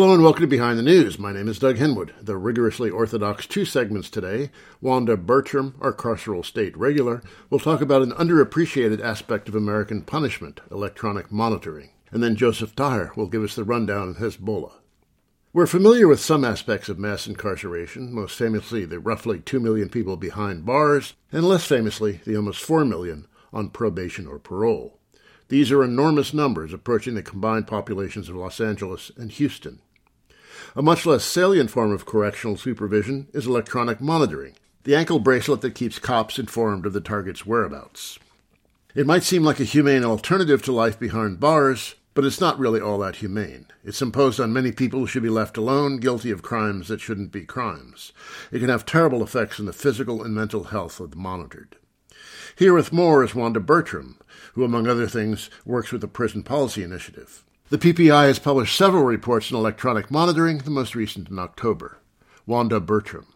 Hello and welcome to Behind the News. My name is Doug Henwood. The rigorously orthodox two segments today. Wanda Bertram, our carceral state regular, will talk about an underappreciated aspect of American punishment, electronic monitoring. And then Joseph Daher will give us the rundown on Hezbollah. We're familiar with some aspects of mass incarceration, most famously the roughly 2 million people behind bars, and less famously the almost 4 million on probation or parole. These are enormous numbers, approaching the combined populations of Los Angeles and Houston. A much less salient form of correctional supervision is electronic monitoring, the ankle bracelet that keeps cops informed of the target's whereabouts. It might seem like a humane alternative to life behind bars, but it's not really all that humane. It's imposed on many people who should be left alone, guilty of crimes that shouldn't be crimes. It can have terrible effects on the physical and mental health of the monitored. Here with more is Wanda Bertram, who, among other things, works with the Prison Policy Initiative. The PPI has published several reports on electronic monitoring, the most recent in October. Wanda Bertram.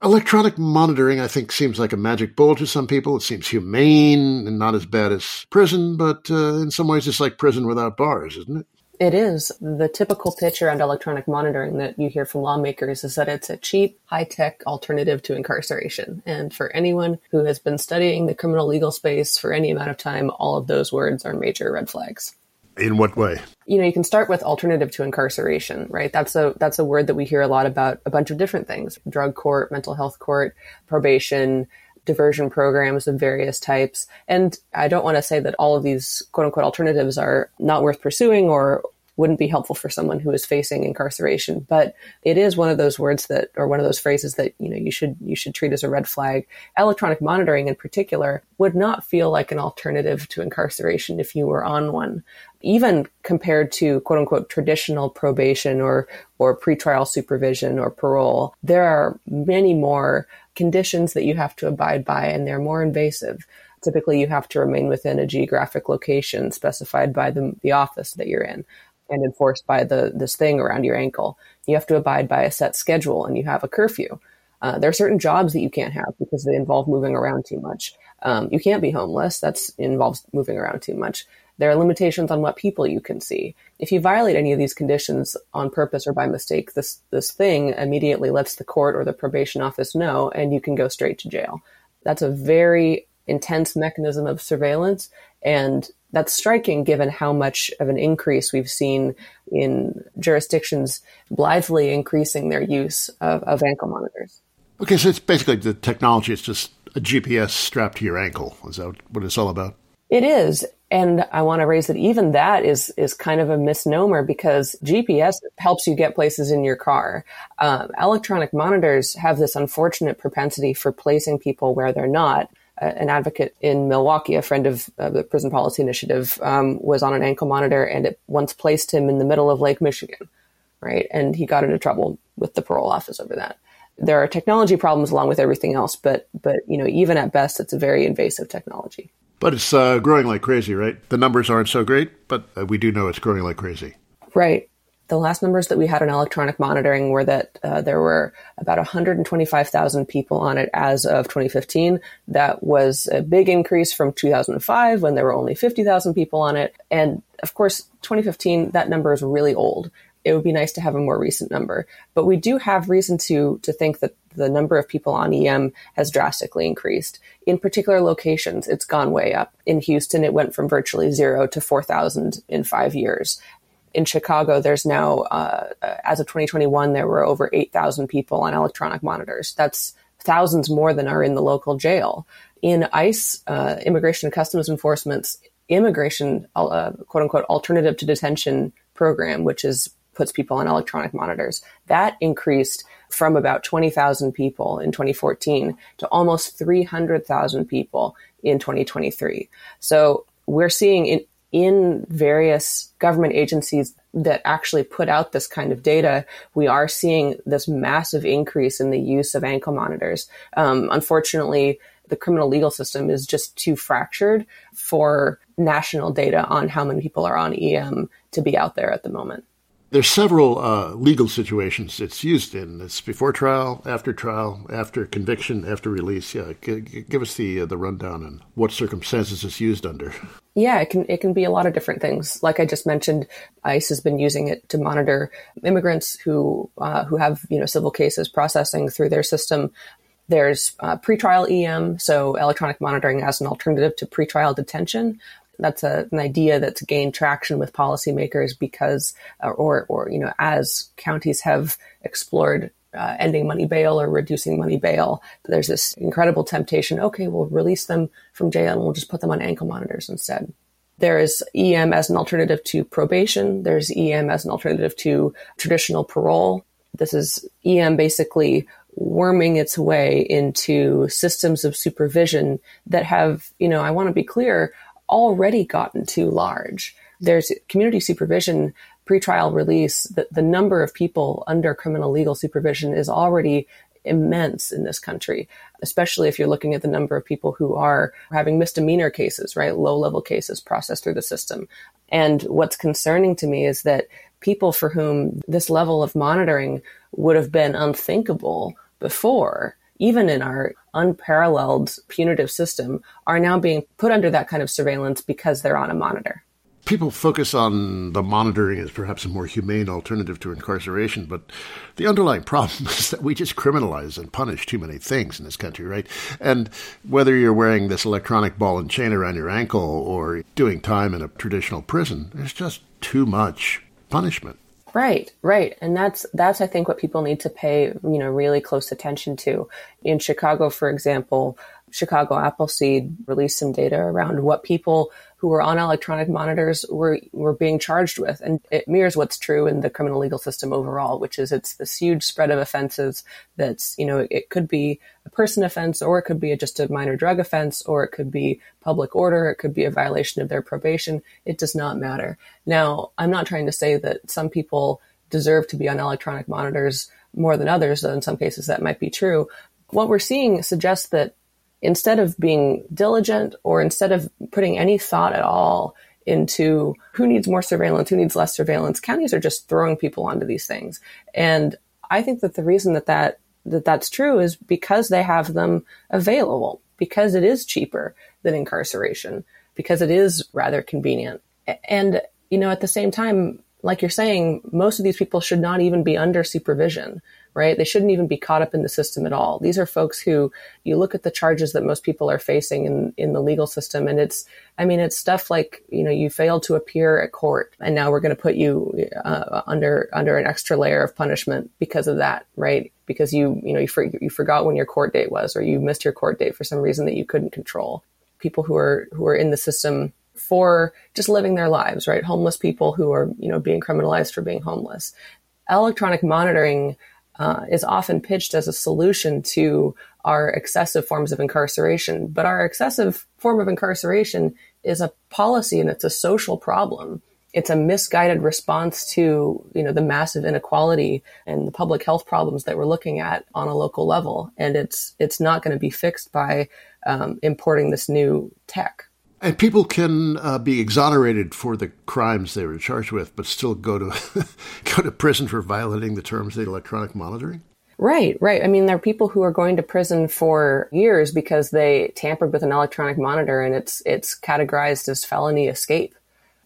Electronic monitoring, I think, seems like a magic bullet to some people. It seems humane and not as bad as prison, but uh, in some ways it's like prison without bars, isn't it? It is. The typical pitch around electronic monitoring that you hear from lawmakers is that it's a cheap, high tech alternative to incarceration. And for anyone who has been studying the criminal legal space for any amount of time, all of those words are major red flags. In what way? You know, you can start with alternative to incarceration, right? That's a that's a word that we hear a lot about a bunch of different things. Drug court, mental health court, probation, diversion programs of various types. And I don't want to say that all of these quote unquote alternatives are not worth pursuing or wouldn't be helpful for someone who is facing incarceration. But it is one of those words that, or one of those phrases that, you know, you should, you should treat as a red flag. Electronic monitoring in particular would not feel like an alternative to incarceration if you were on one even compared to quote unquote traditional probation or or pretrial supervision or parole, there are many more conditions that you have to abide by and they're more invasive. Typically you have to remain within a geographic location specified by the, the office that you're in and enforced by the this thing around your ankle. You have to abide by a set schedule and you have a curfew. Uh, there are certain jobs that you can't have because they involve moving around too much. Um, you can't be homeless. that involves moving around too much. There are limitations on what people you can see. If you violate any of these conditions on purpose or by mistake, this, this thing immediately lets the court or the probation office know and you can go straight to jail. That's a very intense mechanism of surveillance and that's striking given how much of an increase we've seen in jurisdictions blithely increasing their use of, of ankle monitors. Okay, so it's basically the technology, it's just a GPS strapped to your ankle. Is that what it's all about? It is. And I want to raise that even that is is kind of a misnomer because GPS helps you get places in your car. Um, electronic monitors have this unfortunate propensity for placing people where they're not. An advocate in Milwaukee, a friend of uh, the Prison Policy Initiative, um, was on an ankle monitor, and it once placed him in the middle of Lake Michigan, right? And he got into trouble with the parole office over that. There are technology problems along with everything else, but but you know even at best, it's a very invasive technology. But it's uh, growing like crazy, right? The numbers aren't so great, but uh, we do know it's growing like crazy. Right. The last numbers that we had on electronic monitoring were that uh, there were about 125,000 people on it as of 2015. That was a big increase from 2005 when there were only 50,000 people on it. And of course, 2015, that number is really old it would be nice to have a more recent number. But we do have reason to to think that the number of people on EM has drastically increased. In particular locations, it's gone way up. In Houston, it went from virtually zero to 4,000 in five years. In Chicago, there's now, uh, as of 2021, there were over 8,000 people on electronic monitors. That's thousands more than are in the local jail. In ICE, uh, Immigration and Customs Enforcement's immigration, uh, quote unquote, alternative to detention program, which is puts people on electronic monitors. That increased from about 20,000 people in 2014 to almost 300,000 people in 2023. So we're seeing in, various government agencies that actually put out this kind of data, we are seeing this massive increase in the use of ankle monitors. Um, unfortunately, the criminal legal system is just too fractured for national data on how many people are on EM to be out there at the moment. There's several uh, legal situations it's used in. It's before trial, after trial, after conviction, after release. Yeah, g- g- give us the uh, the rundown on what circumstances it's used under. Yeah, it can it can be a lot of different things. Like I just mentioned, ICE has been using it to monitor immigrants who uh, who have you know civil cases processing through their system. There's uh, pretrial EM, so electronic monitoring as an alternative to pretrial detention. That's a, an idea that's gained traction with policymakers because, uh, or, or, you know, as counties have explored uh, ending money bail or reducing money bail, there's this incredible temptation. Okay, we'll release them from jail and we'll just put them on ankle monitors instead. There is EM as an alternative to probation. There's EM as an alternative to traditional parole. This is EM basically worming its way into systems of supervision that have, you know, I want to be clear, already gotten too large. There's community supervision, pretrial release, the, the number of people under criminal legal supervision is already immense in this country, especially if you're looking at the number of people who are having misdemeanor cases, right? Low level cases processed through the system. And what's concerning to me is that people for whom this level of monitoring would have been unthinkable before even in our unparalleled punitive system, are now being put under that kind of surveillance because they're on a monitor. People focus on the monitoring as perhaps a more humane alternative to incarceration, but the underlying problem is that we just criminalize and punish too many things in this country, right? And whether you're wearing this electronic ball and chain around your ankle or doing time in a traditional prison, there's just too much punishment. Right, right. And that's that's I think what people need to pay, you know, really close attention to. In Chicago, for example, Chicago Appleseed released some data around what people who were on electronic monitors were were being charged with, and it mirrors what's true in the criminal legal system overall, which is it's this huge spread of offenses. That's you know it could be a person offense, or it could be just a minor drug offense, or it could be public order, it could be a violation of their probation. It does not matter. Now, I'm not trying to say that some people deserve to be on electronic monitors more than others, though in some cases that might be true. What we're seeing suggests that instead of being diligent or instead of putting any thought at all into who needs more surveillance, who needs less surveillance, counties are just throwing people onto these things. And I think that the reason that, that, that that's true is because they have them available, because it is cheaper than incarceration, because it is rather convenient. And, you know, at the same time, like you're saying, most of these people should not even be under supervision right? They shouldn't even be caught up in the system at all. These are folks who you look at the charges that most people are facing in, in the legal system. And it's, I mean, it's stuff like, you know, you failed to appear at court and now we're going to put you uh, under, under an extra layer of punishment because of that, right? Because you, you know, you, for, you forgot when your court date was or you missed your court date for some reason that you couldn't control. People who are, who are in the system for just living their lives, right? Homeless people who are, you know, being criminalized for being homeless. Electronic monitoring uh, is often pitched as a solution to our excessive forms of incarceration. But our excessive form of incarceration is a policy and it's a social problem. It's a misguided response to, you know, the massive inequality and the public health problems that we're looking at on a local level. And it's, it's not going to be fixed by um, importing this new tech. And people can uh, be exonerated for the crimes they were charged with, but still go to go to prison for violating the terms of the electronic monitoring. Right, right. I mean, there are people who are going to prison for years because they tampered with an electronic monitor, and it's it's categorized as felony escape.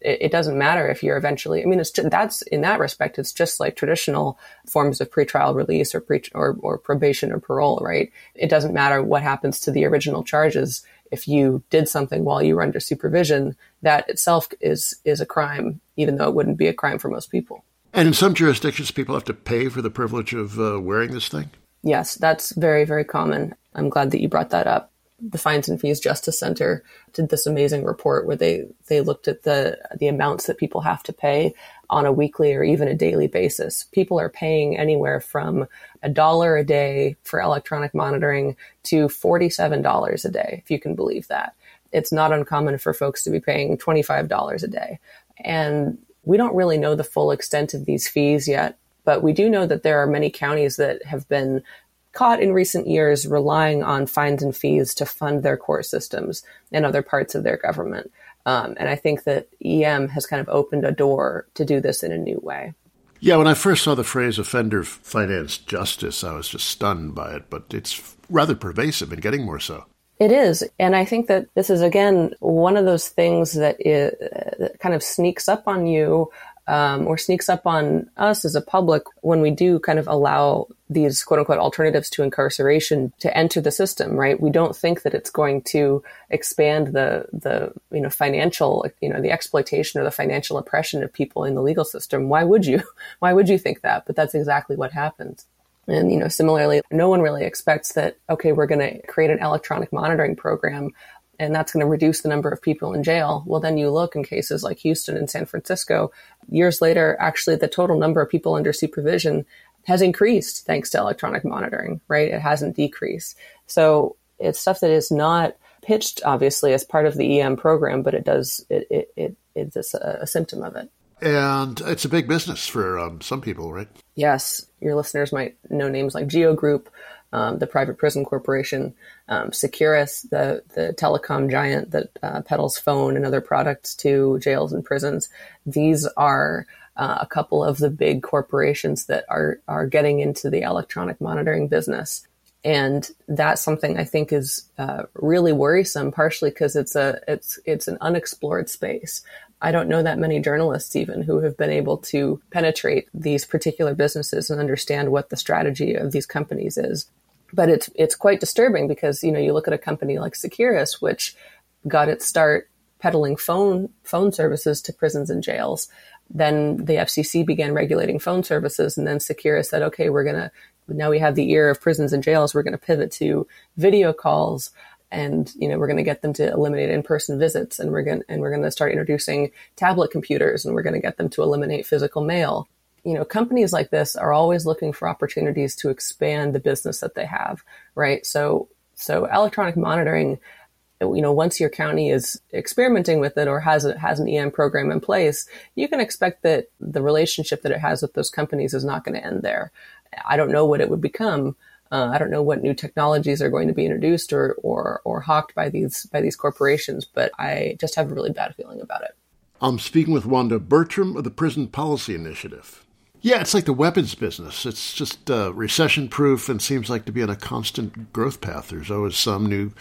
It, it doesn't matter if you're eventually. I mean, it's that's in that respect, it's just like traditional forms of pretrial release or pre or, or probation or parole. Right. It doesn't matter what happens to the original charges if you did something while you were under supervision, that itself is is a crime, even though it wouldn't be a crime for most people. And in some jurisdictions, people have to pay for the privilege of uh, wearing this thing. Yes, that's very very common. I'm glad that you brought that up the Fines and Fees Justice Center did this amazing report where they they looked at the the amounts that people have to pay on a weekly or even a daily basis. People are paying anywhere from a dollar a day for electronic monitoring to $47 a day, if you can believe that. it's not uncommon for folks to be paying $25 a day. And we don't really know the full extent of these fees yet, but we do know that there are many counties that have been caught in recent years relying on fines and fees to fund their court systems and other parts of their government. Um, and I think that EM has kind of opened a door to do this in a new way. Yeah, when I first saw the phrase offender financed justice, I was just stunned by it, but it's rather pervasive and getting more so. It is. And I think that this is, again, one of those things that, that kind of sneaks up on you um, or sneaks up on us as a public when we do kind of allow these quote unquote alternatives to incarceration to enter the system, right? We don't think that it's going to expand the, the, you know, financial, you know, the exploitation or the financial oppression of people in the legal system. Why would you? Why would you think that? But that's exactly what happens. And, you know, similarly, no one really expects that, okay, we're going to create an electronic monitoring program and that's going to reduce the number of people in jail. Well, then you look in cases like Houston and San Francisco, years later, actually the total number of people under supervision has increased thanks to electronic monitoring, right? It hasn't decreased. So it's stuff that is not pitched obviously as part of the EM program, but it does, it, it, it it's a, a symptom of it. And it's a big business for um, some people, right? Yes. Your listeners might know names like Geo Group, um, the private prison corporation, um, Securus, the the telecom giant that uh, peddles phone and other products to jails and prisons. These are uh, a couple of the big corporations that are are getting into the electronic monitoring business. And that's something I think is uh, really worrisome, partially because it's a it's it's an unexplored space. I don't know that many journalists even who have been able to penetrate these particular businesses and understand what the strategy of these companies is but it's it's quite disturbing because you know you look at a company like Securus, which got its start peddling phone phone services to prisons and jails. Then the FCC began regulating phone services, and then Securus said, "Okay, we're gonna now we have the ear of prisons and jails. We're to pivot to video calls." and you know we're going to get them to eliminate in-person visits and we're going and we're going to start introducing tablet computers and we're going to get them to eliminate physical mail you know, companies like this are always looking for opportunities to expand the business that they have, right? So, so electronic monitoring, you know, once your county is experimenting with it or has a, has an EM program in place, you can expect that the relationship that it has with those companies is not going to end there. I don't know what it would become. Uh, I don't know what new technologies are going to be introduced or, or, or hawked by these, by these corporations, but I just have a really bad feeling about it. I'm speaking with Wanda Bertram of the Prison Policy Initiative. Yeah, it's like the weapons business. It's just uh, recession proof and seems like to be on a constant growth path. There's always some new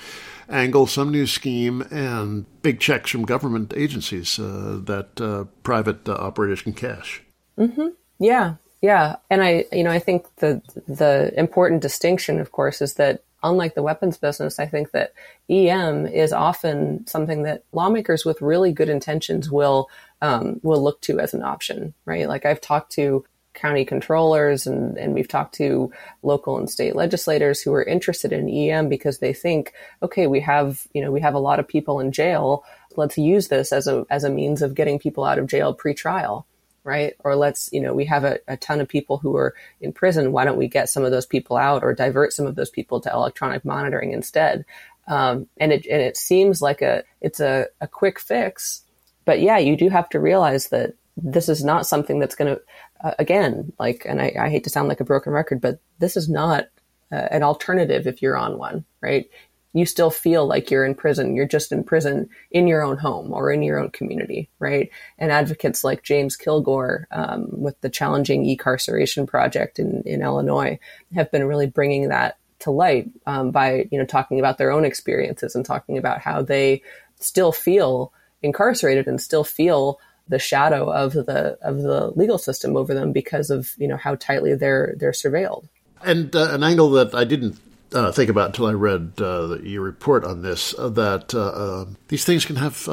angle, some new scheme, and big checks from government agencies uh, that uh, private uh, operators can cash. Mm-hmm. Yeah, yeah, and I, you know, I think the the important distinction, of course, is that unlike the weapons business, I think that EM is often something that lawmakers with really good intentions will um, will look to as an option, right? Like I've talked to county controllers and, and we've talked to local and state legislators who are interested in EM because they think, okay, we have, you know, we have a lot of people in jail. Let's use this as a, as a means of getting people out of jail pre-trial. Right. Or let's, you know, we have a, a ton of people who are in prison. Why don't we get some of those people out or divert some of those people to electronic monitoring instead? Um, and it, and it seems like a, it's a, a quick fix, but yeah, you do have to realize that this is not something that's going to, uh, again, like, and I, I, hate to sound like a broken record, but this is not uh, an alternative if you're on one, right? You still feel like you're in prison. You're just in prison in your own home or in your own community, right? And advocates like James Kilgore um, with the Challenging E-Carceration Project in, in Illinois have been really bringing that to light um, by, you know, talking about their own experiences and talking about how they still feel incarcerated and still feel the shadow of the of the legal system over them because of you know how tightly they're they're surveilled. And uh, an angle that I didn't uh, think about until I read uh, your report on this uh, that uh, uh, these things can have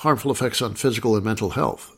harmful effects on physical and mental health.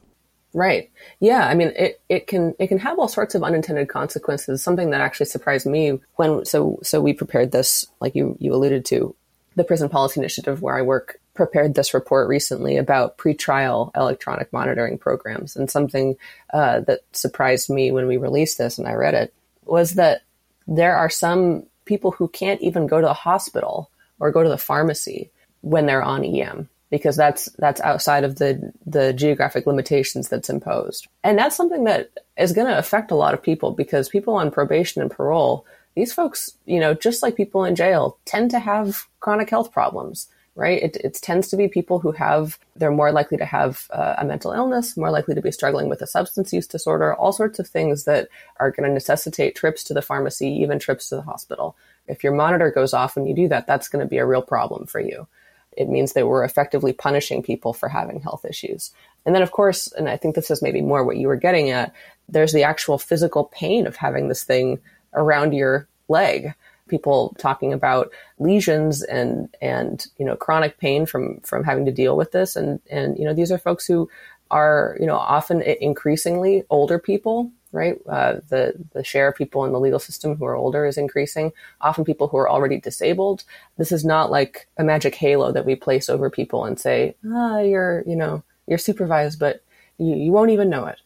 Right. Yeah. I mean, it, it can it can have all sorts of unintended consequences. Something that actually surprised me when so so we prepared this, like you you alluded to, the Prison Policy Initiative, where I work prepared this report recently about pretrial electronic monitoring programs. And something uh, that surprised me when we released this and I read it was that there are some people who can't even go to the hospital or go to the pharmacy when they're on EM because that's that's outside of the the geographic limitations that's imposed. And that's something that is going to affect a lot of people because people on probation and parole, these folks, you know, just like people in jail, tend to have chronic health problems right? It, it, tends to be people who have, they're more likely to have uh, a mental illness, more likely to be struggling with a substance use disorder, all sorts of things that are going to necessitate trips to the pharmacy, even trips to the hospital. If your monitor goes off when you do that, that's going to be a real problem for you. It means that we're effectively punishing people for having health issues. And then, of course, and I think this is maybe more what you were getting at, there's the actual physical pain of having this thing around your leg people talking about lesions and and you know chronic pain from from having to deal with this. And and you know these are folks who are you know often increasingly older people right? Uh, the the share of people in the legal system who are older is increasing. Often people who are already disabled. This is not like a magic halo that we place over people and say ah you're you know you're supervised but you, you won't even know it.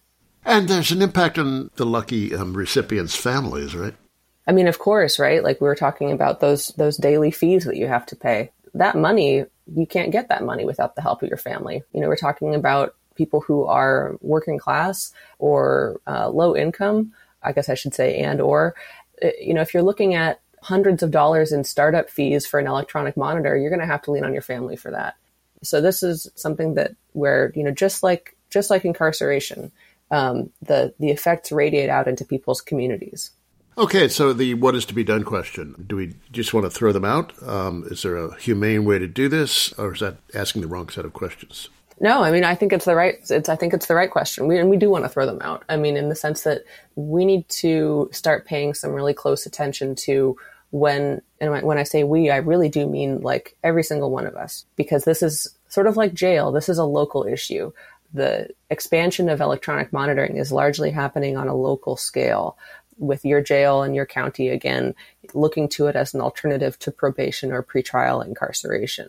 And there's an impact on the lucky um, recipients families right I mean, of course, right? Like we were talking about those those daily fees that you have to pay. That money, you can't get that money without the help of your family. You know, we're talking about people who are working class or uh, low income. I guess I should say, and or, uh, you know, if you're looking at hundreds of dollars in startup fees for an electronic monitor, you're going to have to lean on your family for that. So this is something that where you know, just like just like incarceration, um, the the effects radiate out into people's communities. Okay, so the what is to be done question. Do we just want to throw them out? Um, is there a humane way to do this, or is that asking the wrong set of questions? No, I mean I think it's the right. It's I think it's the right question. We, and we do want to throw them out. I mean, in the sense that we need to start paying some really close attention to when and when I say we, I really do mean like every single one of us, because this is sort of like jail. This is a local issue. The expansion of electronic monitoring is largely happening on a local scale with your jail and your county again looking to it as an alternative to probation or pretrial incarceration.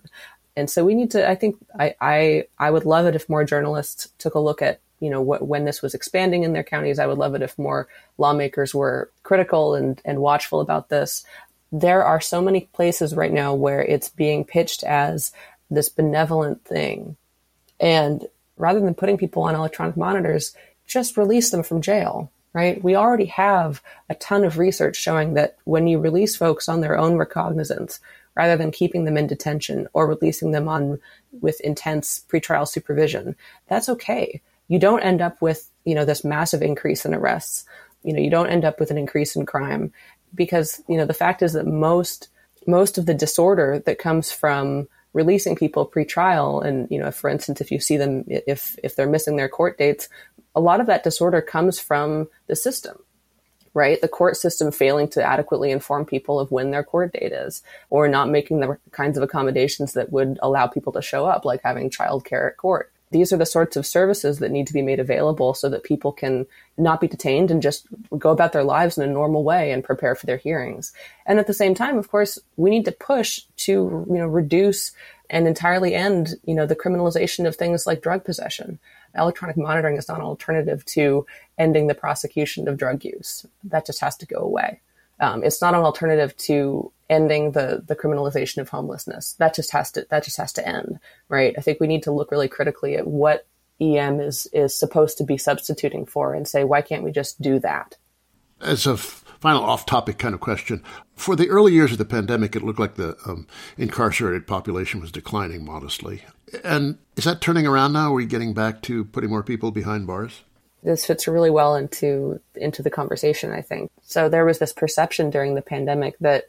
And so we need to. I think I I, I would love it if more journalists took a look at you know what, when this was expanding in their counties. I would love it if more lawmakers were critical and and watchful about this. There are so many places right now where it's being pitched as this benevolent thing, and rather than putting people on electronic monitors, just release them from jail right? We already have a ton of research showing that when you release folks on their own recognizance, rather than keeping them in detention or releasing them on with intense pretrial supervision, that's okay. You don't end up with, you know, this massive increase in arrests. You know, you don't end up with an increase in crime because, you know, the fact is that most most of the disorder that comes from releasing people pre-trial and you know for instance if you see them if if they're missing their court dates a lot of that disorder comes from the system, right? The court system failing to adequately inform people of when their court date is, or not making the kinds of accommodations that would allow people to show up, like having childcare at court. These are the sorts of services that need to be made available so that people can not be detained and just go about their lives in a normal way and prepare for their hearings. And at the same time, of course, we need to push to, you know, reduce and entirely end, you know, the criminalization of things like drug possession electronic monitoring is not an alternative to ending the prosecution of drug use. That just has to go away. Um, it's not an alternative to ending the the criminalization of homelessness. That just has to that just has to end, right? I think we need to look really critically at what EM is is supposed to be substituting for, and say why can't we just do that? As a f- final off-topic kind of question, for the early years of the pandemic, it looked like the um, incarcerated population was declining modestly. And is that turning around now? Are we getting back to putting more people behind bars? This fits really well into into the conversation, I think. So there was this perception during the pandemic that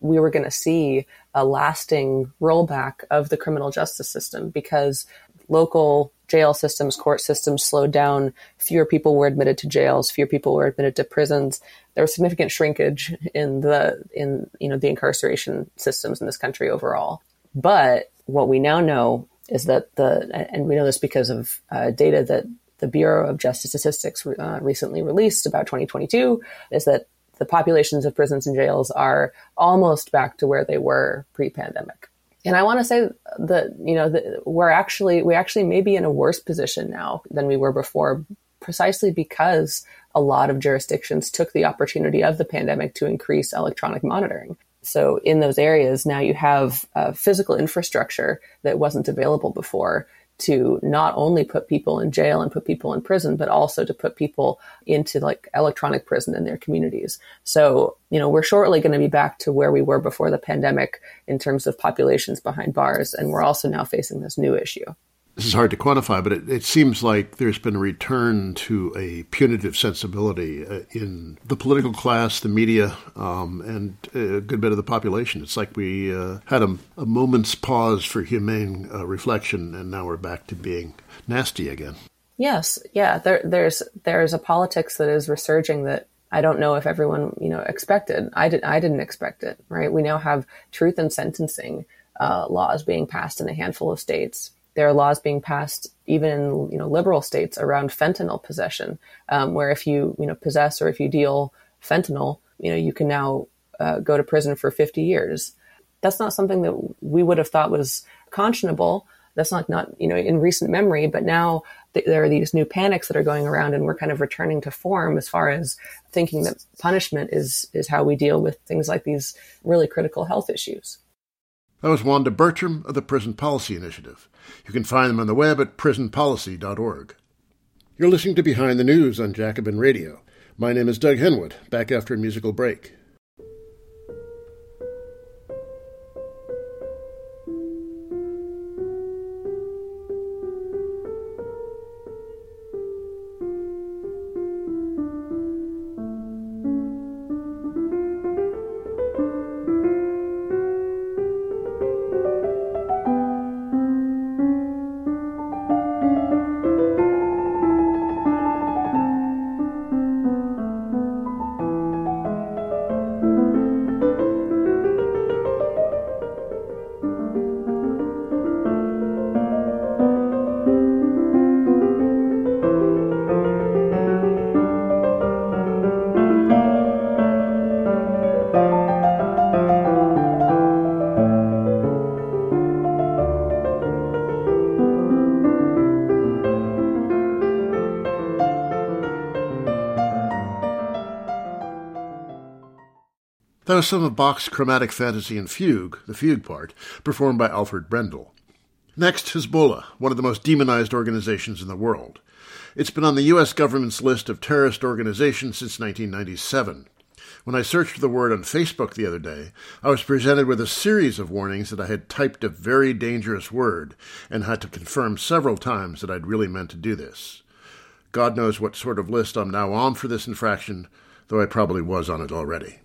we were going to see a lasting rollback of the criminal justice system because local jail systems, court systems slowed down. Fewer people were admitted to jails. Fewer people were admitted to prisons. There was significant shrinkage in the in you know the incarceration systems in this country overall. But what we now know is that the, and we know this because of uh, data that the Bureau of Justice Statistics uh, recently released about 2022, is that the populations of prisons and jails are almost back to where they were pre-pandemic. And I want to say that you know that we're actually we actually may be in a worse position now than we were before, precisely because a lot of jurisdictions took the opportunity of the pandemic to increase electronic monitoring. So in those areas, now you have uh, physical infrastructure that wasn't available before to not only put people in jail and put people in prison, but also to put people into like electronic prison in their communities. So, you know, we're shortly going to be back to where we were before the pandemic in terms of populations behind bars. And we're also now facing this new issue this is hard to quantify, but it, it, seems like there's been a return to a punitive sensibility uh, in the political class, the media, um, and a good bit of the population. It's like we uh, had a, a, moment's pause for humane uh, reflection, and now we're back to being nasty again. Yes, yeah. There, there's there's a politics that is resurging that I don't know if everyone you know expected. I did I didn't expect it. Right. We now have truth and sentencing uh, laws being passed in a handful of states there are laws being passed even in you know liberal states around fentanyl possession, um, where if you you know possess or if you deal fentanyl, you know you can now uh, go to prison for 50 years. That's not something that we would have thought was conscionable. That's not not you know in recent memory, but now th- there are these new panics that are going around, and we're kind of returning to form as far as thinking that punishment is is how we deal with things like these really critical health issues. That was Wanda Bertram of the Prison Policy Initiative. You can find them on the web at prisonpolicy.org. You're listening to Behind the News on Jacobin Radio. My name is Doug Henwood, back after a musical break. Some of Bach's Chromatic Fantasy and Fugue, the fugue part, performed by Alfred Brendel. Next, Hezbollah, one of the most demonized organizations in the world. It's been on the U.S. government's list of terrorist organizations since 1997. When I searched the word on Facebook the other day, I was presented with a series of warnings that I had typed a very dangerous word and had to confirm several times that I'd really meant to do this. God knows what sort of list I'm now on for this infraction, though I probably was on it already.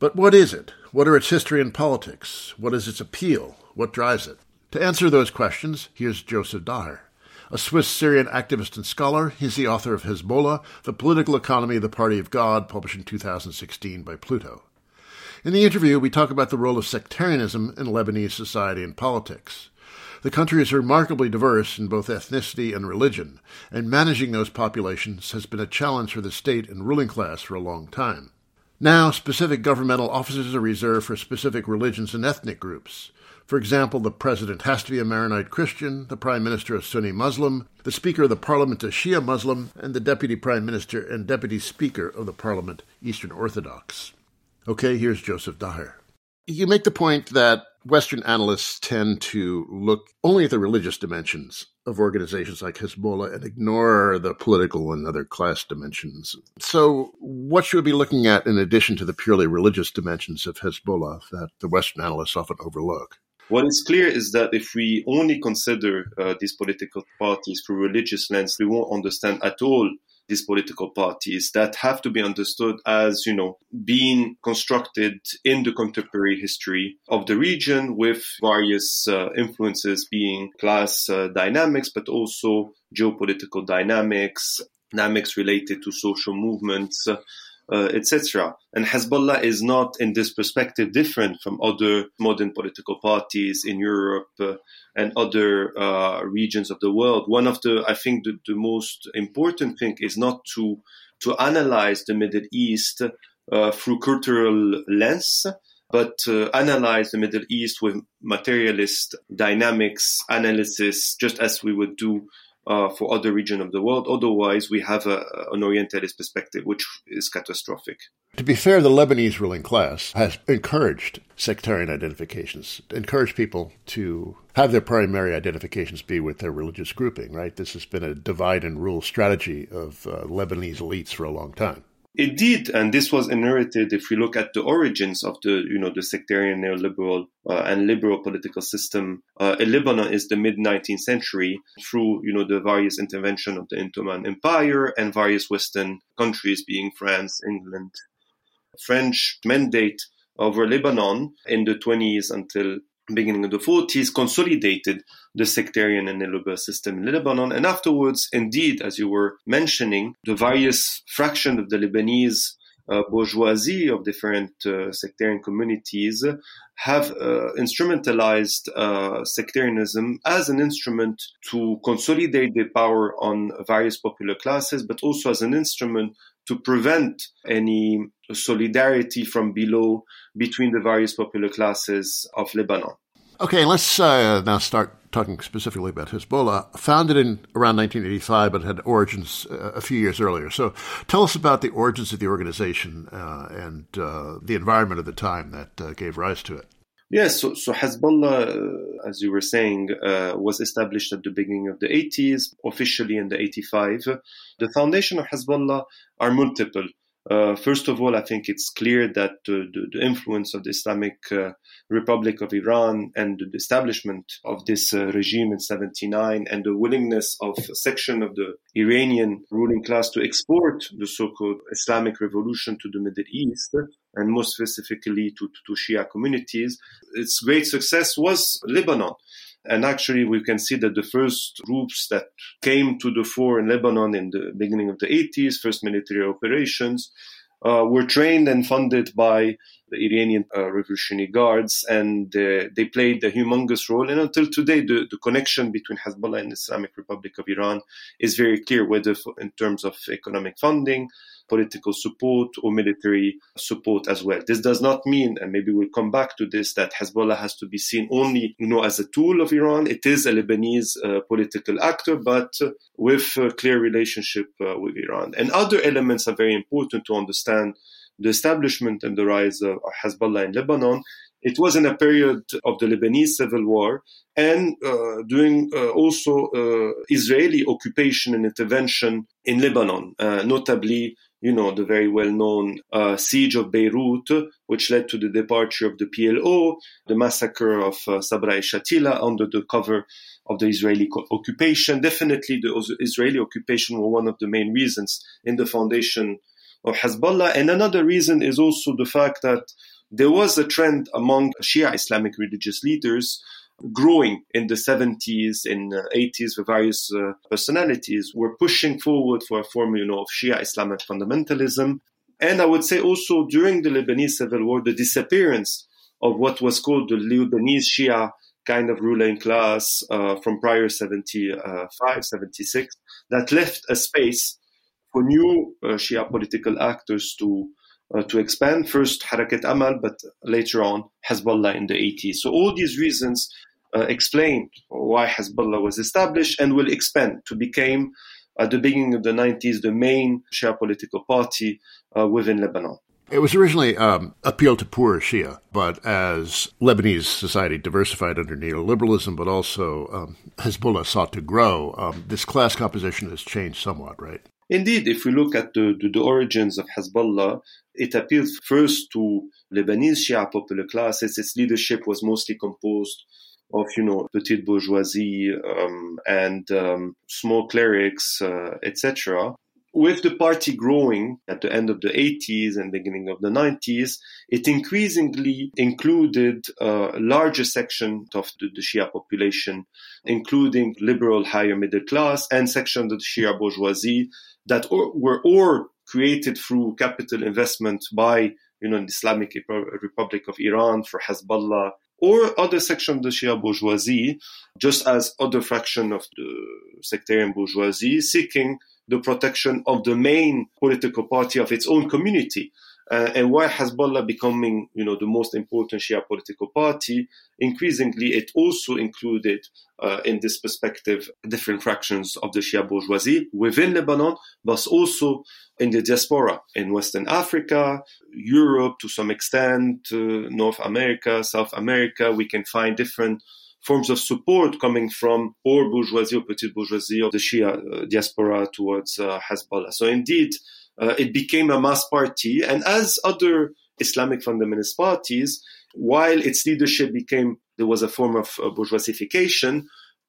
But what is it? What are its history and politics? What is its appeal? What drives it? To answer those questions, here's Joseph Daher. A Swiss Syrian activist and scholar, he's the author of Hezbollah, The Political Economy of the Party of God, published in 2016 by Pluto. In the interview, we talk about the role of sectarianism in Lebanese society and politics. The country is remarkably diverse in both ethnicity and religion, and managing those populations has been a challenge for the state and ruling class for a long time. Now, specific governmental offices are reserved for specific religions and ethnic groups. For example, the president has to be a Maronite Christian, the prime minister a Sunni Muslim, the speaker of the parliament a Shia Muslim, and the deputy prime minister and deputy speaker of the parliament Eastern Orthodox. Okay, here's Joseph Daher. You make the point that Western analysts tend to look only at the religious dimensions of organizations like Hezbollah and ignore the political and other class dimensions. So, what should we be looking at in addition to the purely religious dimensions of Hezbollah that the Western analysts often overlook? What is clear is that if we only consider uh, these political parties through religious lens, we won't understand at all these political parties that have to be understood as, you know, being constructed in the contemporary history of the region with various uh, influences being class uh, dynamics, but also geopolitical dynamics, dynamics related to social movements, uh, etc. And Hezbollah is not, in this perspective, different from other modern political parties in Europe uh, and other uh, regions of the world. One of the, I think, the, the, most important thing is not to to analyze the Middle East uh, through cultural lens, but analyze the Middle East with materialist dynamics analysis, just as we would do uh, for other region of the world. Otherwise, we have a, an Orientalist perspective, which is catastrophic. To be fair, the Lebanese ruling class has encouraged sectarian identifications, encouraged people to have their primary identifications be with their religious grouping, right? This has been a divide and rule strategy of uh, Lebanese elites for a long time. It did, and this was inherited. If we look at the origins of the, you know, the sectarian neoliberal uh, and liberal political system uh, in Lebanon is the mid 19th century through, you know, the various intervention of the Ottoman Empire and various Western countries, being France, England, French mandate over Lebanon in the 20s until beginning of the 40s consolidated the sectarian and neoliberal system in Lebanon. And afterwards, indeed, as you were mentioning, the various fractions of the Lebanese uh, bourgeoisie of different uh, sectarian communities have uh, instrumentalized uh, sectarianism as an instrument to consolidate their power on various popular classes, but also as an instrument to prevent any solidarity from below between the various popular classes of Lebanon. Okay, let's uh, now start talking specifically about Hezbollah. Founded in around 1985, but had origins uh, a few years earlier. So tell us about the origins of the organization uh, and uh, the environment of the time that uh, gave rise to it. Yes, so, so Hezbollah, uh, as you were saying, uh, was established at the beginning of the 80s, officially in the 85. The foundation of Hezbollah are multiple. Uh, first of all, I think it's clear that the, the influence of the Islamic uh, Republic of Iran and the establishment of this uh, regime in 79 and the willingness of a section of the Iranian ruling class to export the so-called Islamic revolution to the Middle East and more specifically to, to Shia communities, its great success was Lebanon. And actually, we can see that the first groups that came to the fore in Lebanon in the beginning of the 80s, first military operations, uh, were trained and funded by the Iranian uh, Revolutionary Guards, and uh, they played a humongous role. And until today, the, the connection between Hezbollah and the Islamic Republic of Iran is very clear, whether in terms of economic funding, political support or military support as well. This does not mean, and maybe we'll come back to this, that Hezbollah has to be seen only, you know, as a tool of Iran. It is a Lebanese uh, political actor, but uh, with a clear relationship uh, with Iran. And other elements are very important to understand the establishment and the rise of Hezbollah in Lebanon. It was in a period of the Lebanese civil war and uh, during uh, also uh, Israeli occupation and intervention in Lebanon, uh, notably you know, the very well known uh, siege of Beirut, which led to the departure of the PLO, the massacre of uh, Sabra Shatila under the cover of the Israeli co- occupation. Definitely, the Israeli occupation were one of the main reasons in the foundation of Hezbollah. And another reason is also the fact that there was a trend among Shia Islamic religious leaders growing in the 70s and 80s with various uh, personalities were pushing forward for a form you know, of Shia Islamic fundamentalism. And I would say also during the Lebanese civil war, the disappearance of what was called the Lebanese Shia kind of ruling class uh, from prior 75, 76, that left a space for new uh, Shia political actors to uh, to expand. First Harakat Amal, but later on Hezbollah in the 80s. So all these reasons uh, explained why Hezbollah was established and will expand to become, at the beginning of the 90s, the main Shia political party uh, within Lebanon. It was originally um, appealed to poor Shia, but as Lebanese society diversified under neoliberalism, but also um, Hezbollah sought to grow, um, this class composition has changed somewhat, right? Indeed, if we look at the, the, the, origins of Hezbollah, it appealed first to Lebanese Shia popular classes. Its leadership was mostly composed of you know petite bourgeoisie um, and um, small clerics, uh, etc. With the party growing at the end of the 80s and beginning of the 90s, it increasingly included a larger section of the, the Shia population, including liberal higher middle class and sections of the Shia bourgeoisie that or, were or created through capital investment by you know, the Islamic Republic of Iran for Hezbollah or other section of the Shia bourgeoisie, just as other fraction of the sectarian bourgeoisie seeking the protection of the main political party of its own community. Uh, and why Hezbollah becoming, you know, the most important Shia political party, increasingly it also included uh, in this perspective different fractions of the Shia bourgeoisie within Lebanon, but also in the diaspora in Western Africa, Europe to some extent, uh, North America, South America. We can find different forms of support coming from or bourgeoisie or petite bourgeoisie of the Shia uh, diaspora towards uh, Hezbollah. So indeed, uh, it became a mass party. And as other Islamic fundamentalist parties, while its leadership became, there was a form of uh, bourgeoisification,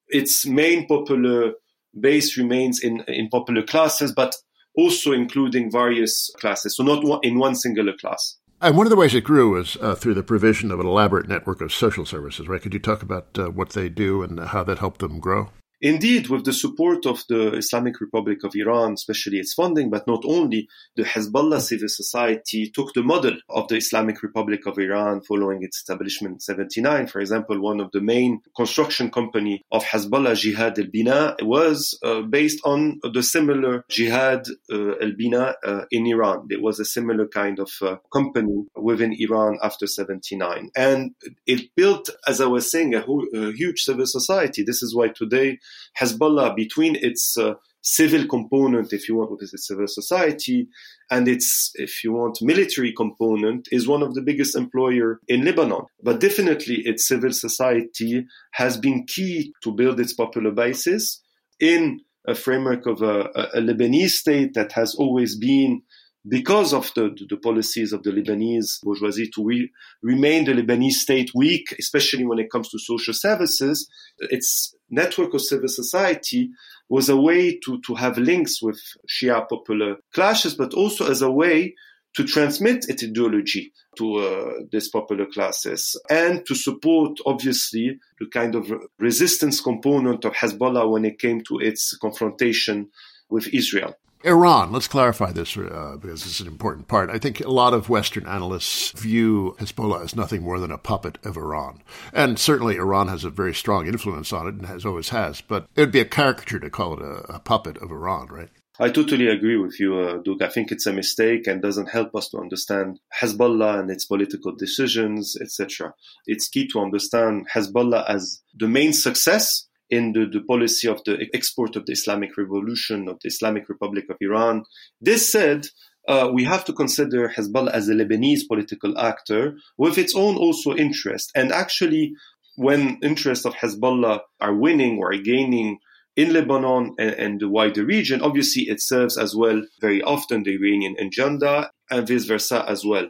its main popular base remains in, in popular classes, but also including various classes. So not in one singular class. And one of the ways it grew was uh, through the provision of an elaborate network of social services, right? Could you talk about uh, what they do and how that helped them grow? Indeed, with the support of the Islamic Republic of Iran, especially its funding, but not only, the Hezbollah civil society took the model of the Islamic Republic of Iran following its establishment in 79. For example, one of the main construction company of Hezbollah, Jihad al-Bina, was uh, based on the similar Jihad uh, al-Bina uh, in Iran. It was a similar kind of uh, company within Iran after 79. And it built, as I was saying, a, ho- a huge civil society. This is why today Hezbollah between its uh, civil component, if you want, what is it, civil society, and its, if you want, military component is one of the biggest employer in Lebanon. But definitely its civil society has been key to build its popular basis in a framework of a, a Lebanese state that has always been because of the, the, policies of the Lebanese bourgeoisie to re, remain the Lebanese state weak, especially when it comes to social services, its network of civil society was a way to, to have links with Shia popular clashes, but also as a way to transmit its ideology to uh, these popular classes and to support, obviously, the kind of resistance component of Hezbollah when it came to its confrontation with Israel. Iran, let's clarify this uh, because this is an important part. I think a lot of Western analysts view Hezbollah as nothing more than a puppet of Iran. And certainly Iran has a very strong influence on it and has always has, but it would be a caricature to call it a, a puppet of Iran, right? I totally agree with you, uh, Doug. I think it's a mistake and doesn't help us to understand Hezbollah and its political decisions, etc. It's key to understand Hezbollah as the main success in the, the policy of the export of the Islamic Revolution of the Islamic Republic of Iran. This said, uh, we have to consider Hezbollah as a Lebanese political actor with its own also interest. And actually, when interests of Hezbollah are winning or are gaining in Lebanon and, and, the wider region, obviously it serves as well very often the Iranian agenda and vice versa as well.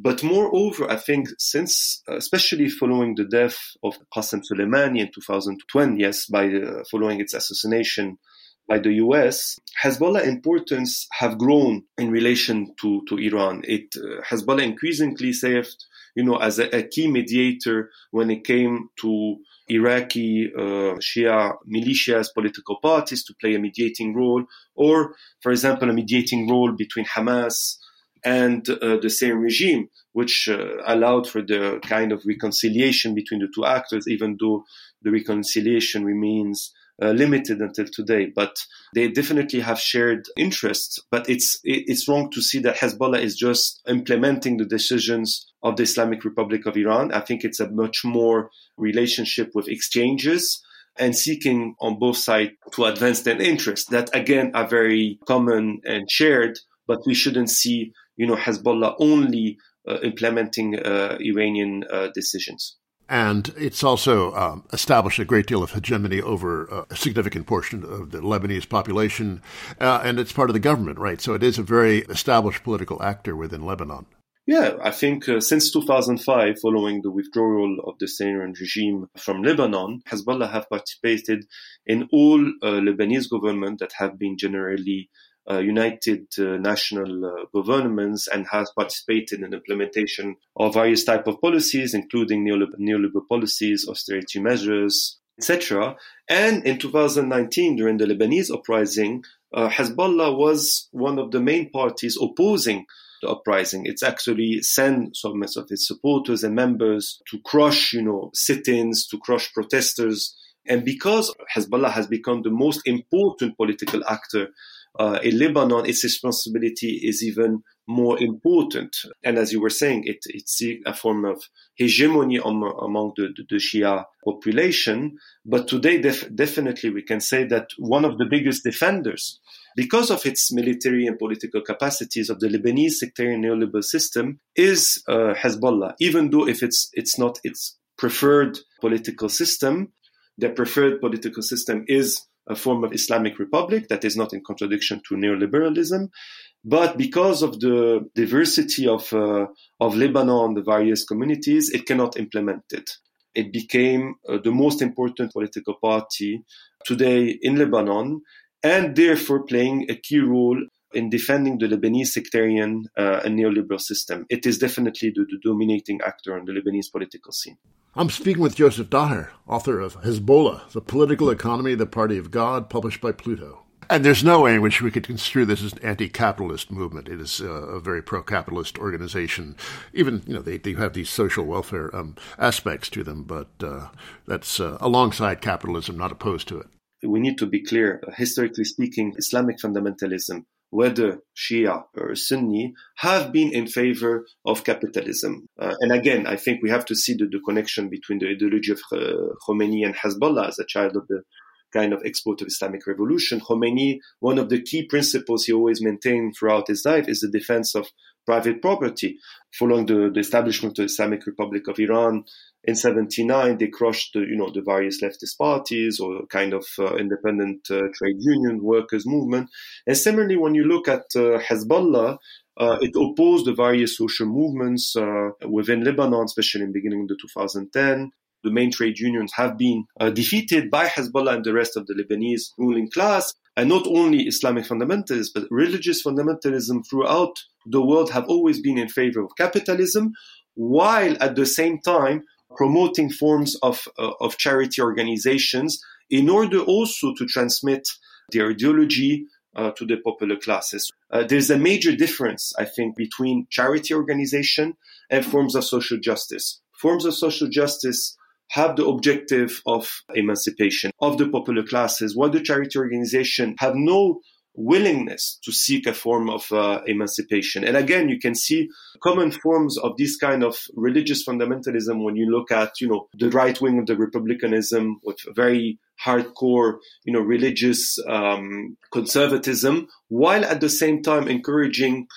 But moreover, I think since, uh, especially following the death of Qasem Soleimani in 2020, yes, by the, following its assassination by the US, Hezbollah importance have grown in relation to, to Iran. It uh, Hezbollah increasingly served, you know, as a, a, key mediator when it came to Iraqi uh, Shia militias, political parties to play a mediating role, or, for example, a mediating role between Hamas and uh, the same regime, which uh, allowed for the kind of reconciliation between the two actors, even though the reconciliation remains uh, limited until today. But they definitely have shared interests. But it's it's wrong to see that Hezbollah is just implementing the decisions of the Islamic Republic of Iran. I think it's a much more relationship with exchanges and seeking on both sides to advance their interests that again are very common and shared but we shouldn't see you know, Hezbollah only uh, implementing uh, Iranian uh, decisions. And it's also um, established a great deal of hegemony over uh, a significant portion of the Lebanese population, uh, and it's part of the government, right? So it is a very established political actor within Lebanon. Yeah, I think uh, since 2005, following the withdrawal of the Syrian regime from Lebanon, Hezbollah have participated in all Lebanese government that have been generally uh, united uh, national uh, governments and has participated in implementation of various type of policies, including neoliberal, neoliberal policies, austerity measures, etc. And in 2019, during the Lebanese uprising, uh, Hezbollah was one of the main parties opposing the uprising. It's actually sent some of its supporters and members to crush, you know, sit-ins, to crush protesters. And because Hezbollah has become the most important political actor uh, in Lebanon, its responsibility is even more important. And as you were saying, it, it's a form of hegemony among the, the, Shia population. But today, def- definitely, we can say that one of the biggest defenders, because of its military and political capacities of the Lebanese sectarian neoliberal system, is uh, Hezbollah. Even though if it's it's not its preferred political system, their preferred political system is a form of Islamic republic that is not in contradiction to neoliberalism. But because of the diversity of, uh, of Lebanon, the various communities, it cannot implement it. It became uh, the most important political party today in Lebanon and therefore playing a key role in defending the Lebanese sectarian uh, and neoliberal system. It is definitely the, the dominating actor on the Lebanese political scene. I'm speaking with Joseph Daher, author of Hezbollah, The Political Economy, of the Party of God, published by Pluto. And there's no way in which we could construe this as an anti-capitalist movement. It is uh, a very pro-capitalist organization. Even you know they, they have these social welfare um, aspects to them, but uh, that's uh, alongside capitalism, not opposed to it. We need to be clear. Historically speaking, Islamic fundamentalism whether Shia or Sunni, have been in favor of capitalism. Uh, and again, I think we have to see the, the connection between the ideology of uh, Khomeini and Hezbollah as a child of the kind of export of Islamic revolution. Khomeini, one of the key principles he always maintained throughout his life is the defense of private property. Following the, the establishment of the Islamic Republic of Iran in 79, they crushed the, you know, the various leftist parties or kind of uh, independent uh, trade union workers movement. And similarly, when you look at uh, Hezbollah, uh, it opposed the various social movements uh, within Lebanon, especially in the beginning of the 2010 the main trade unions have been uh, defeated by Hezbollah and the rest of the Lebanese ruling class. And not only Islamic fundamentalists, but religious fundamentalism throughout the world have always been in favor of capitalism, while at the same time promoting forms of, uh, of charity organizations in order also to transmit their ideology uh, to the popular classes. Uh, there's a major difference, I think, between charity organization and forms of social justice. Forms of social justice have the objective of emancipation of the popular classes, while the charity organization have no willingness to seek a form of uh, emancipation. And again, you can see common forms of this kind of religious fundamentalism when you look at, you know, the right wing of the republicanism with very hardcore, you know, religious um, conservatism, while at the same time encouraging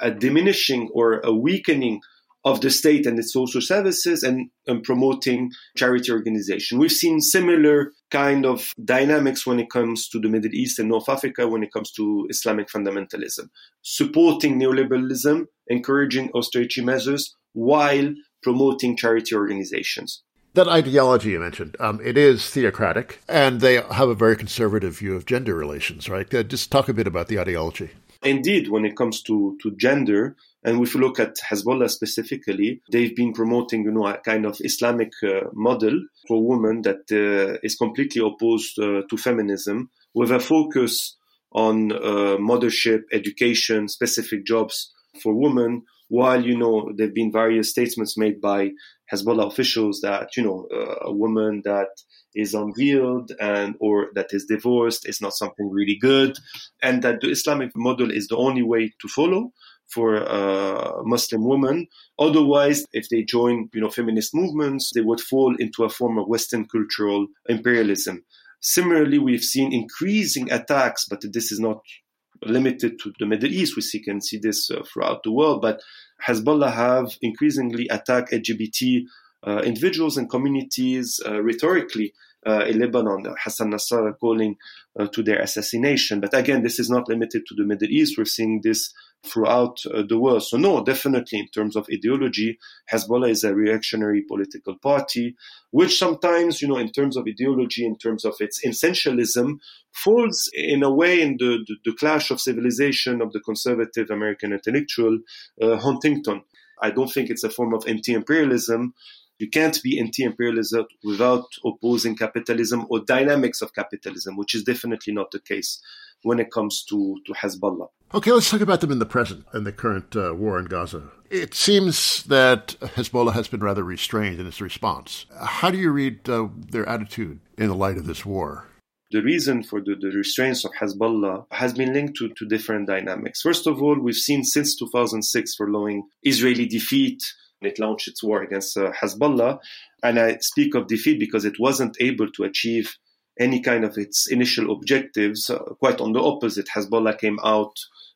a diminishing or a weakening of the state and its social services and, and promoting charity organization. We've seen similar kind of dynamics when it comes to the Middle East and North Africa when it comes to Islamic fundamentalism, supporting neoliberalism, encouraging austerity measures while promoting charity organizations. That ideology you mentioned, um, it is theocratic, and they have a very conservative view of gender relations, right? Uh, just talk a bit about the ideology. Indeed, when it comes to, to gender, and if you look at Hezbollah specifically, they've been promoting, you know, a kind of Islamic uh, model for women that uh, is completely opposed uh, to feminism, with a focus on uh, mothership, education, specific jobs for women. While you know there've been various statements made by Hezbollah officials that you know uh, a woman that is unveiled and or that is divorced is not something really good, and that the Islamic model is the only way to follow for Muslim woman. Otherwise, if they join, you know, feminist movements, they would fall into a form of Western cultural imperialism. Similarly, we've seen increasing attacks, but this is not limited to the Middle East. We see, can see this uh, throughout the world, but Hezbollah have increasingly attacked LGBT uh, individuals and communities uh, rhetorically uh, in Lebanon, Hassan Nasrallah calling uh, to their assassination. But again, this is not limited to the Middle East. We're seeing this throughout uh, the world. So no, definitely in terms of ideology, Hezbollah is a reactionary political party, which sometimes, you know, in terms of ideology, in terms of its essentialism, falls in a way in the, the, the clash of civilization of the conservative American intellectual uh, Huntington. I don't think it's a form of anti-imperialism. You can't be anti-imperialism without opposing capitalism or dynamics of capitalism, which is definitely not the case when it comes to, to Hezbollah. Okay, let's talk about them in the present, and the current uh, war in Gaza. It seems that Hezbollah has been rather restrained in its response. How do you read uh, their attitude in the light of this war? the reason for the, the restraints of Hezbollah has been linked to, to different dynamics. First of all, we've seen since 2006 following Israeli defeat, it launched its war against uh, Hezbollah. And I speak of defeat because it wasn't able to achieve any kind of its initial objectives. Uh, quite on the opposite, Hezbollah came out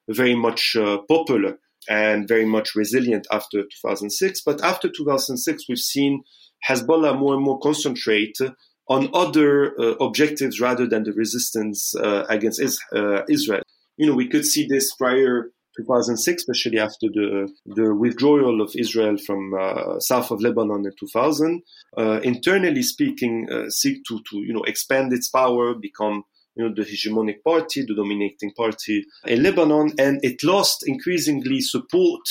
very much uh, popular and very much resilient after 2006. But after 2006, we've seen Hezbollah more and more concentrate on other uh, objectives rather than the resistance uh, against is, uh, Israel. You know, we could see this prior 2006, especially after the, the withdrawal of Israel from uh, south of Lebanon in 2000. Uh, internally speaking, uh, seek to, to, you know, expand its power, become you know, the hegemonic party, the dominating party in Lebanon, and it lost increasingly support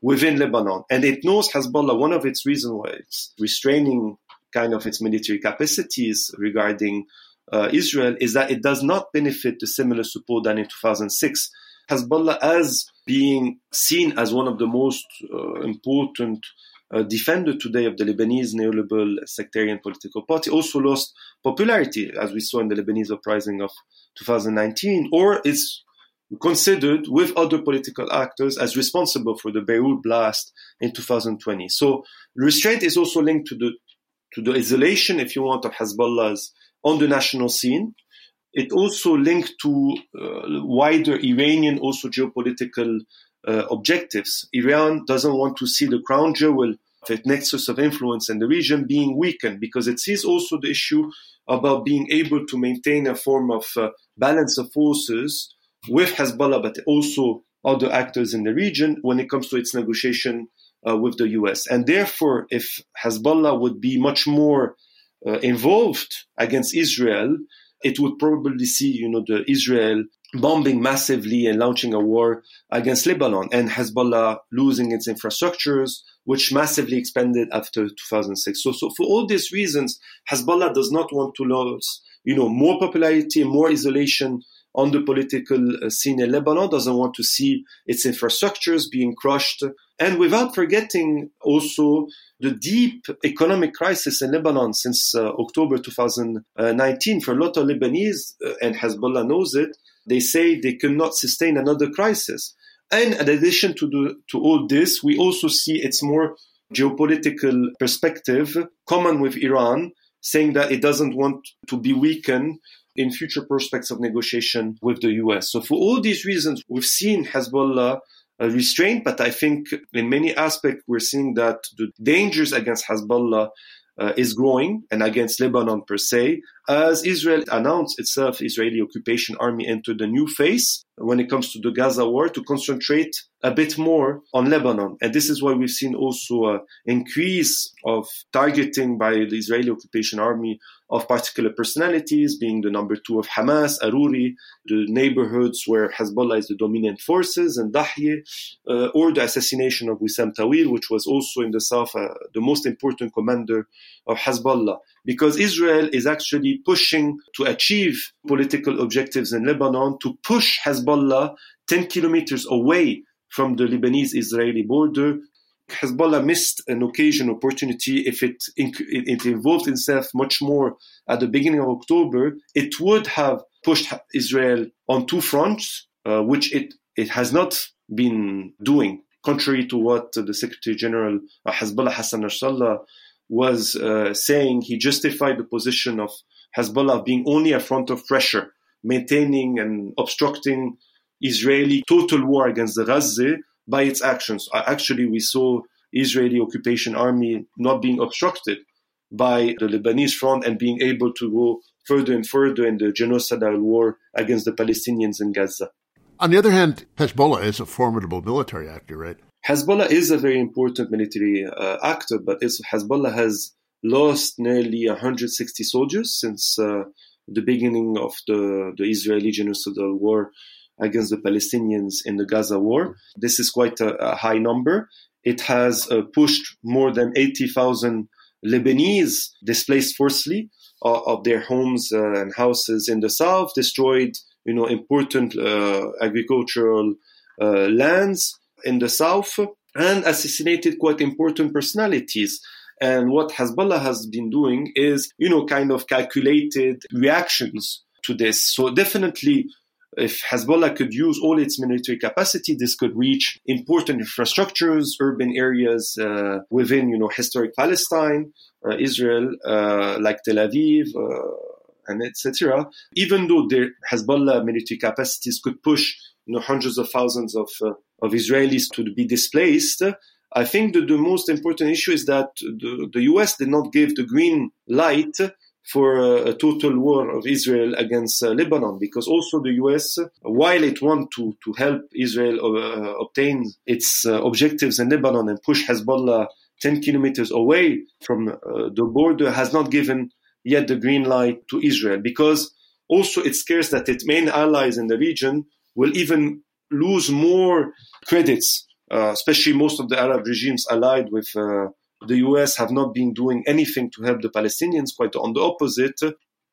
within Lebanon. And it knows Hezbollah, one of its reasons why it's restraining kind of its military capacities regarding uh, Israel is that it does not benefit the similar support than in 2006. Hezbollah as being seen as one of the most uh, important uh, defender today of the Lebanese neoliberal sectarian political party also lost popularity, as we saw in the Lebanese uprising of 2019, or is considered with other political actors as responsible for the Beirut blast in 2020. So restraint is also linked to the to the isolation, if you want, of Hezbollah's on the national scene. It also linked to uh, wider Iranian also geopolitical uh, objectives. Iran doesn't want to see the crown jewel of its nexus of influence in the region being weakened because it sees also the issue about being able to maintain a form of uh, balance of forces with Hezbollah, but also other actors in the region when it comes to its negotiation uh, with the US. And therefore, if Hezbollah would be much more uh, involved against Israel, it would probably see, you know, the Israel bombing massively and launching a war against Lebanon and Hezbollah losing its infrastructures, which massively expanded after 2006. So, so for all these reasons, Hezbollah does not want to lose, you know, more popularity, more isolation on the political uh, scene in Lebanon, doesn't want to see its infrastructures being crushed. And without forgetting also the deep economic crisis in Lebanon since uh, October 2019 for a lot of Lebanese, uh, and Hezbollah knows it, they say they cannot sustain another crisis. And in addition to, the, to all this, we also see its more geopolitical perspective common with Iran, saying that it doesn't want to be weakened in future prospects of negotiation with the US. So for all these reasons, we've seen Hezbollah restrained, but I think in many aspects we're seeing that the dangers against Hezbollah uh, is growing and against Lebanon per se, as Israel announced itself, Israeli occupation army entered a new phase when it comes to the Gaza war to concentrate a bit more on Lebanon. And this is why we've seen also an increase of targeting by the Israeli occupation army of particular personalities, being the number two of Hamas, Aruri, the neighborhoods where Hezbollah is the dominant forces, and Dahye, uh, or the assassination of Wissam Tawil, which was also in the south uh, the most important commander of Hezbollah. Because Israel is actually pushing to achieve political objectives in Lebanon to push Hezbollah 10 kilometers away from the Lebanese Israeli border Hezbollah missed an occasion opportunity if it, it involved itself much more at the beginning of October. It would have pushed Israel on two fronts, uh, which it, it has not been doing, contrary to what the Secretary General uh, Hezbollah Hassan Nasrallah was uh, saying. He justified the position of Hezbollah being only a front of pressure, maintaining and obstructing Israeli total war against the Gaza by its actions. Uh, actually, we saw Israeli occupation army not being obstructed by the Lebanese front and being able to go further and further in the genocidal war against the Palestinians in Gaza. On the other hand, Hezbollah is a formidable military actor, right? Hezbollah is a very important military uh, actor, but Hezbollah has lost nearly 160 soldiers since uh, the beginning of the, the Israeli genocidal war against the Palestinians in the Gaza war. This is quite a, a high number. It has uh, pushed more than 80,000 Lebanese displaced forcibly uh, of their homes uh, and houses in the south, destroyed you know important uh, agricultural lands in the south, and assassinated quite important personalities. And what Hezbollah has been doing is, you know, kind of calculated reactions to this. So definitely if Hezbollah could use all its military capacity, this could reach important infrastructures, urban areas uh, within, you know, historic Palestine, uh, Israel, uh, like Tel Aviv, uh, and etc. Even though their Hezbollah military capacities could push, you know, hundreds of thousands of uh, of Israelis to be displaced, I think that the most important issue is that the, the US did not give the green light for a, a, total war of Israel against uh, Lebanon, because also the US, while it wants to, to help Israel uh, obtain its uh, objectives in Lebanon and push Hezbollah 10 kilometers away from uh, the border, has not given yet the green light to Israel, because also it scares that its main allies in the region will even lose more credits, uh, especially most of the Arab regimes allied with uh, the US have not been doing anything to help the Palestinians, quite on the opposite.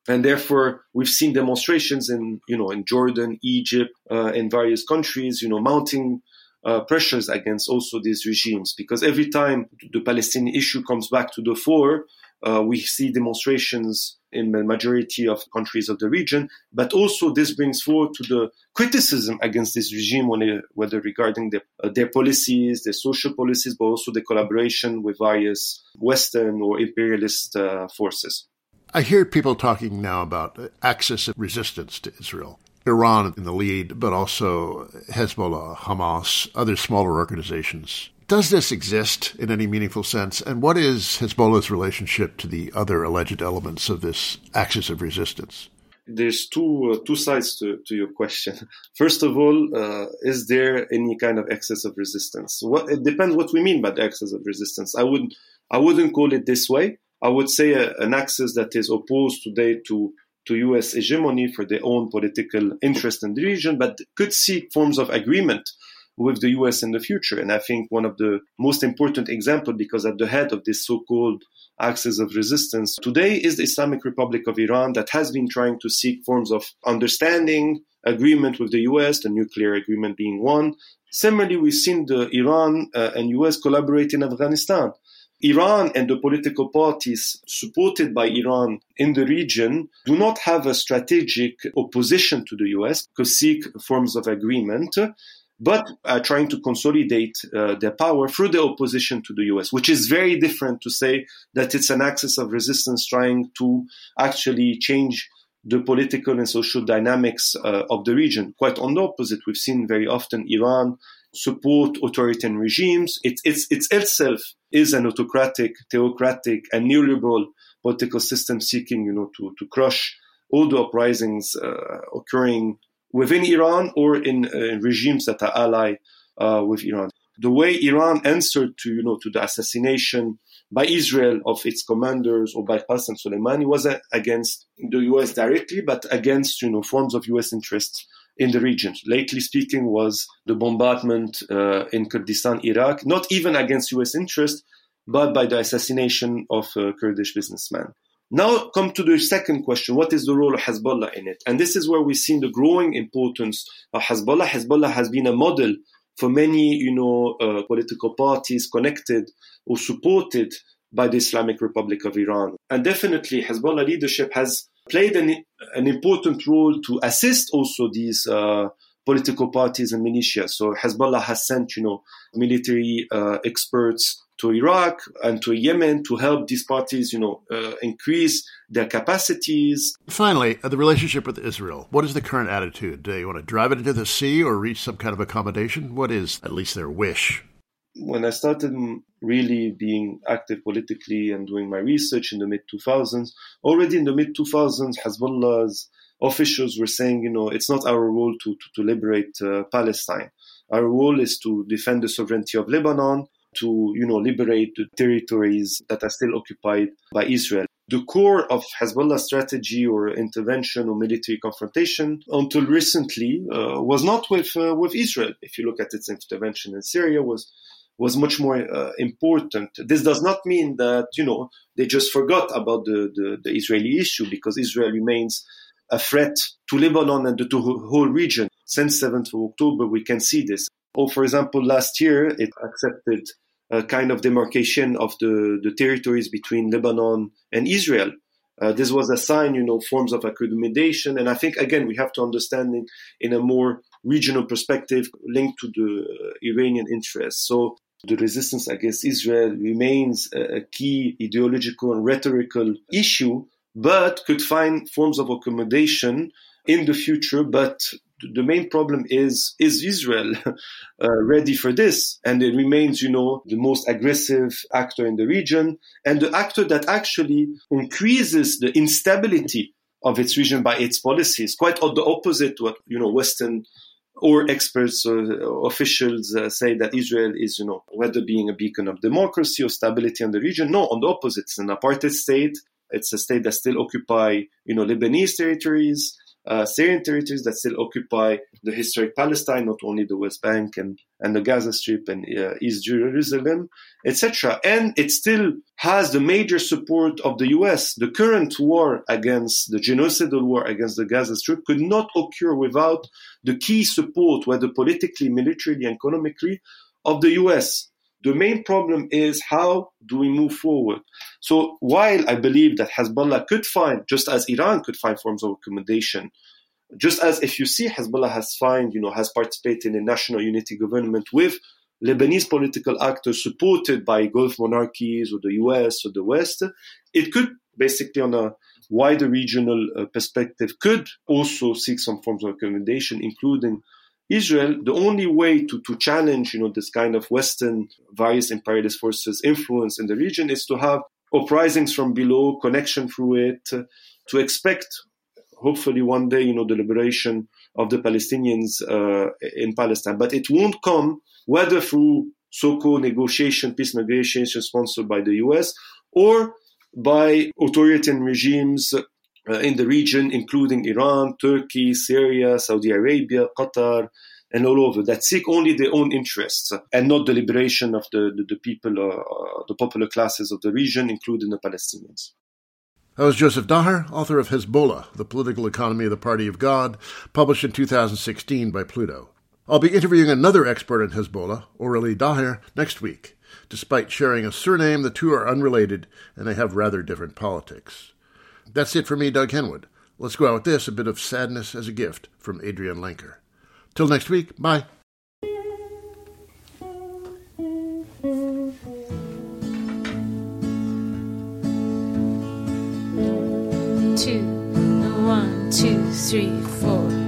And therefore, we've seen demonstrations in, you know, in Jordan, Egypt, uh, in various countries, you know, mounting uh, pressures against also these regimes. Because every time the Palestinian issue comes back to the fore, uh, we see demonstrations in the majority of countries of the region, but also this brings forward to the criticism against this regime, whether regarding the, uh, their policies, their social policies, but also the collaboration with various Western or imperialist uh, forces. I hear people talking now about axis of resistance to Israel. Iran in the lead, but also Hezbollah, Hamas, other smaller organizations does this exist in any meaningful sense? And what is Hezbollah's relationship to the other alleged elements of this axis of resistance? There's two uh, two sides to, to your question. First of all, uh, is there any kind of axis of resistance? What it depends what we mean by the axis of resistance. I would I wouldn't call it this way. I would say a, an axis that is opposed today to to U.S. hegemony for their own political interest in the region, but could seek forms of agreement with the US in the future. And I think one of the most important examples, because at the head of this so-called axis of resistance today is the Islamic Republic of Iran that has been trying to seek forms of understanding, agreement with the US, the nuclear agreement being one. Similarly, we've seen the Iran uh, and US collaborate in Afghanistan. Iran and the political parties supported by Iran in the region do not have a strategic opposition to the US, to seek forms of agreement but trying to consolidate uh, their power through the opposition to the US, which is very different to say that it's an axis of resistance trying to actually change the political and social dynamics uh, of the region. Quite on the opposite, we've seen very often Iran support authoritarian regimes. It, it's, it's itself is an autocratic, theocratic, and neoliberal political system seeking, you know, to, to crush all the uprisings uh, occurring within Iran or in uh, regimes that are allied uh, with Iran. The way Iran answered to, you know, to the assassination by Israel of its commanders or by Qasem Soleimani wasn't against the U.S. directly, but against, you know, forms of U.S. interests in the region. Lately speaking was the bombardment uh, in Kurdistan, Iraq, not even against U.S. interest, but by the assassination of a Kurdish businessman. Now come to the second question. What is the role of Hezbollah in it? And this is where we've seen the growing importance of Hezbollah. Hezbollah has been a model for many, you know, uh, political parties connected or supported by the Islamic Republic of Iran. And definitely Hezbollah leadership has played an, an important role to assist also these uh, political parties and militia. So Hezbollah has sent, you know, military uh, experts to Iraq and to Yemen to help these parties, you know, uh, increase their capacities. Finally, uh, the relationship with Israel. What is the current attitude? Do they want to drive it into the sea or reach some kind of accommodation? What is at least their wish? When I started really being active politically and doing my research in the mid 2000s, already in the mid 2000s, Hezbollah's officials were saying, you know, it's not our role to, to, to liberate uh, Palestine. Our role is to defend the sovereignty of Lebanon to, you know, liberate the territories that are still occupied by Israel. The core of Hezbollah strategy or intervention or military confrontation until recently uh, was not with uh, with Israel. If you look at its intervention in Syria, was was much more uh, important. This does not mean that you know they just forgot about the, the, the Israeli issue because Israel remains a threat to Lebanon and to the whole region. Since 7th of October, we can see this. Or, for example, last year it accepted a kind of demarcation of the, the territories between Lebanon and Israel. Uh, this was a sign, you know, forms of accommodation. And I think, again, we have to understand in, in a more regional perspective linked to the uh, Iranian interests. So the resistance against Israel remains a key ideological and rhetorical issue, but could find forms of accommodation in the future. But the main problem is is Israel uh, ready for this? And it remains, you know, the most aggressive actor in the region and the actor that actually increases the instability of its region by its policies, quite the opposite to what you know Western or experts or officials uh, say that Israel is, you know, whether being a beacon of democracy or stability in the region. No, on the opposite, it's an apartheid state. It's a state that still occupy, you know, Lebanese territories uh, Syrian territories that still occupy the historic Palestine, not only the West Bank and, and the Gaza Strip and uh, East Jerusalem, etc. And it still has the major support of the US. The current war against the genocidal war against the Gaza Strip could not occur without the key support, whether politically, militarily, economically, of the US. The main problem is how do we move forward? So while I believe that Hezbollah could find, just as Iran could find forms of accommodation, just as if you see Hezbollah has find, you know, has participated in a national unity government with Lebanese political actors supported by Gulf monarchies or the US or the West, it could basically on a wider regional uh, perspective could also seek some forms of accommodation, including Israel, the only way to, to challenge, you know, this kind of Western various imperialist forces influence in the region is to have uprisings from below, connection through it, uh, to expect, hopefully one day, you know, the liberation of the Palestinians uh, in Palestine. But it won't come whether through so-called negotiation, peace negotiations sponsored by the US, or by authoritarian regimes in the region, including Iran, Turkey, Syria, Saudi Arabia, Qatar, and all over that seek only their own interests and not the liberation of the, the, the people, uh, uh, the popular classes of the region, including the Palestinians. That was Joseph Daher, author of Hezbollah, The Political Economy of the Party of God, published in 2016 by Pluto. I'll be interviewing another expert in Hezbollah, Aurelie Daher, next week. Despite sharing a surname, the two are unrelated and they have rather different politics. That's it for me, Doug Henwood. Let's go out with this a bit of sadness as a gift from Adrianne Lenker. Till next week, bye. Two, one, two, three, four.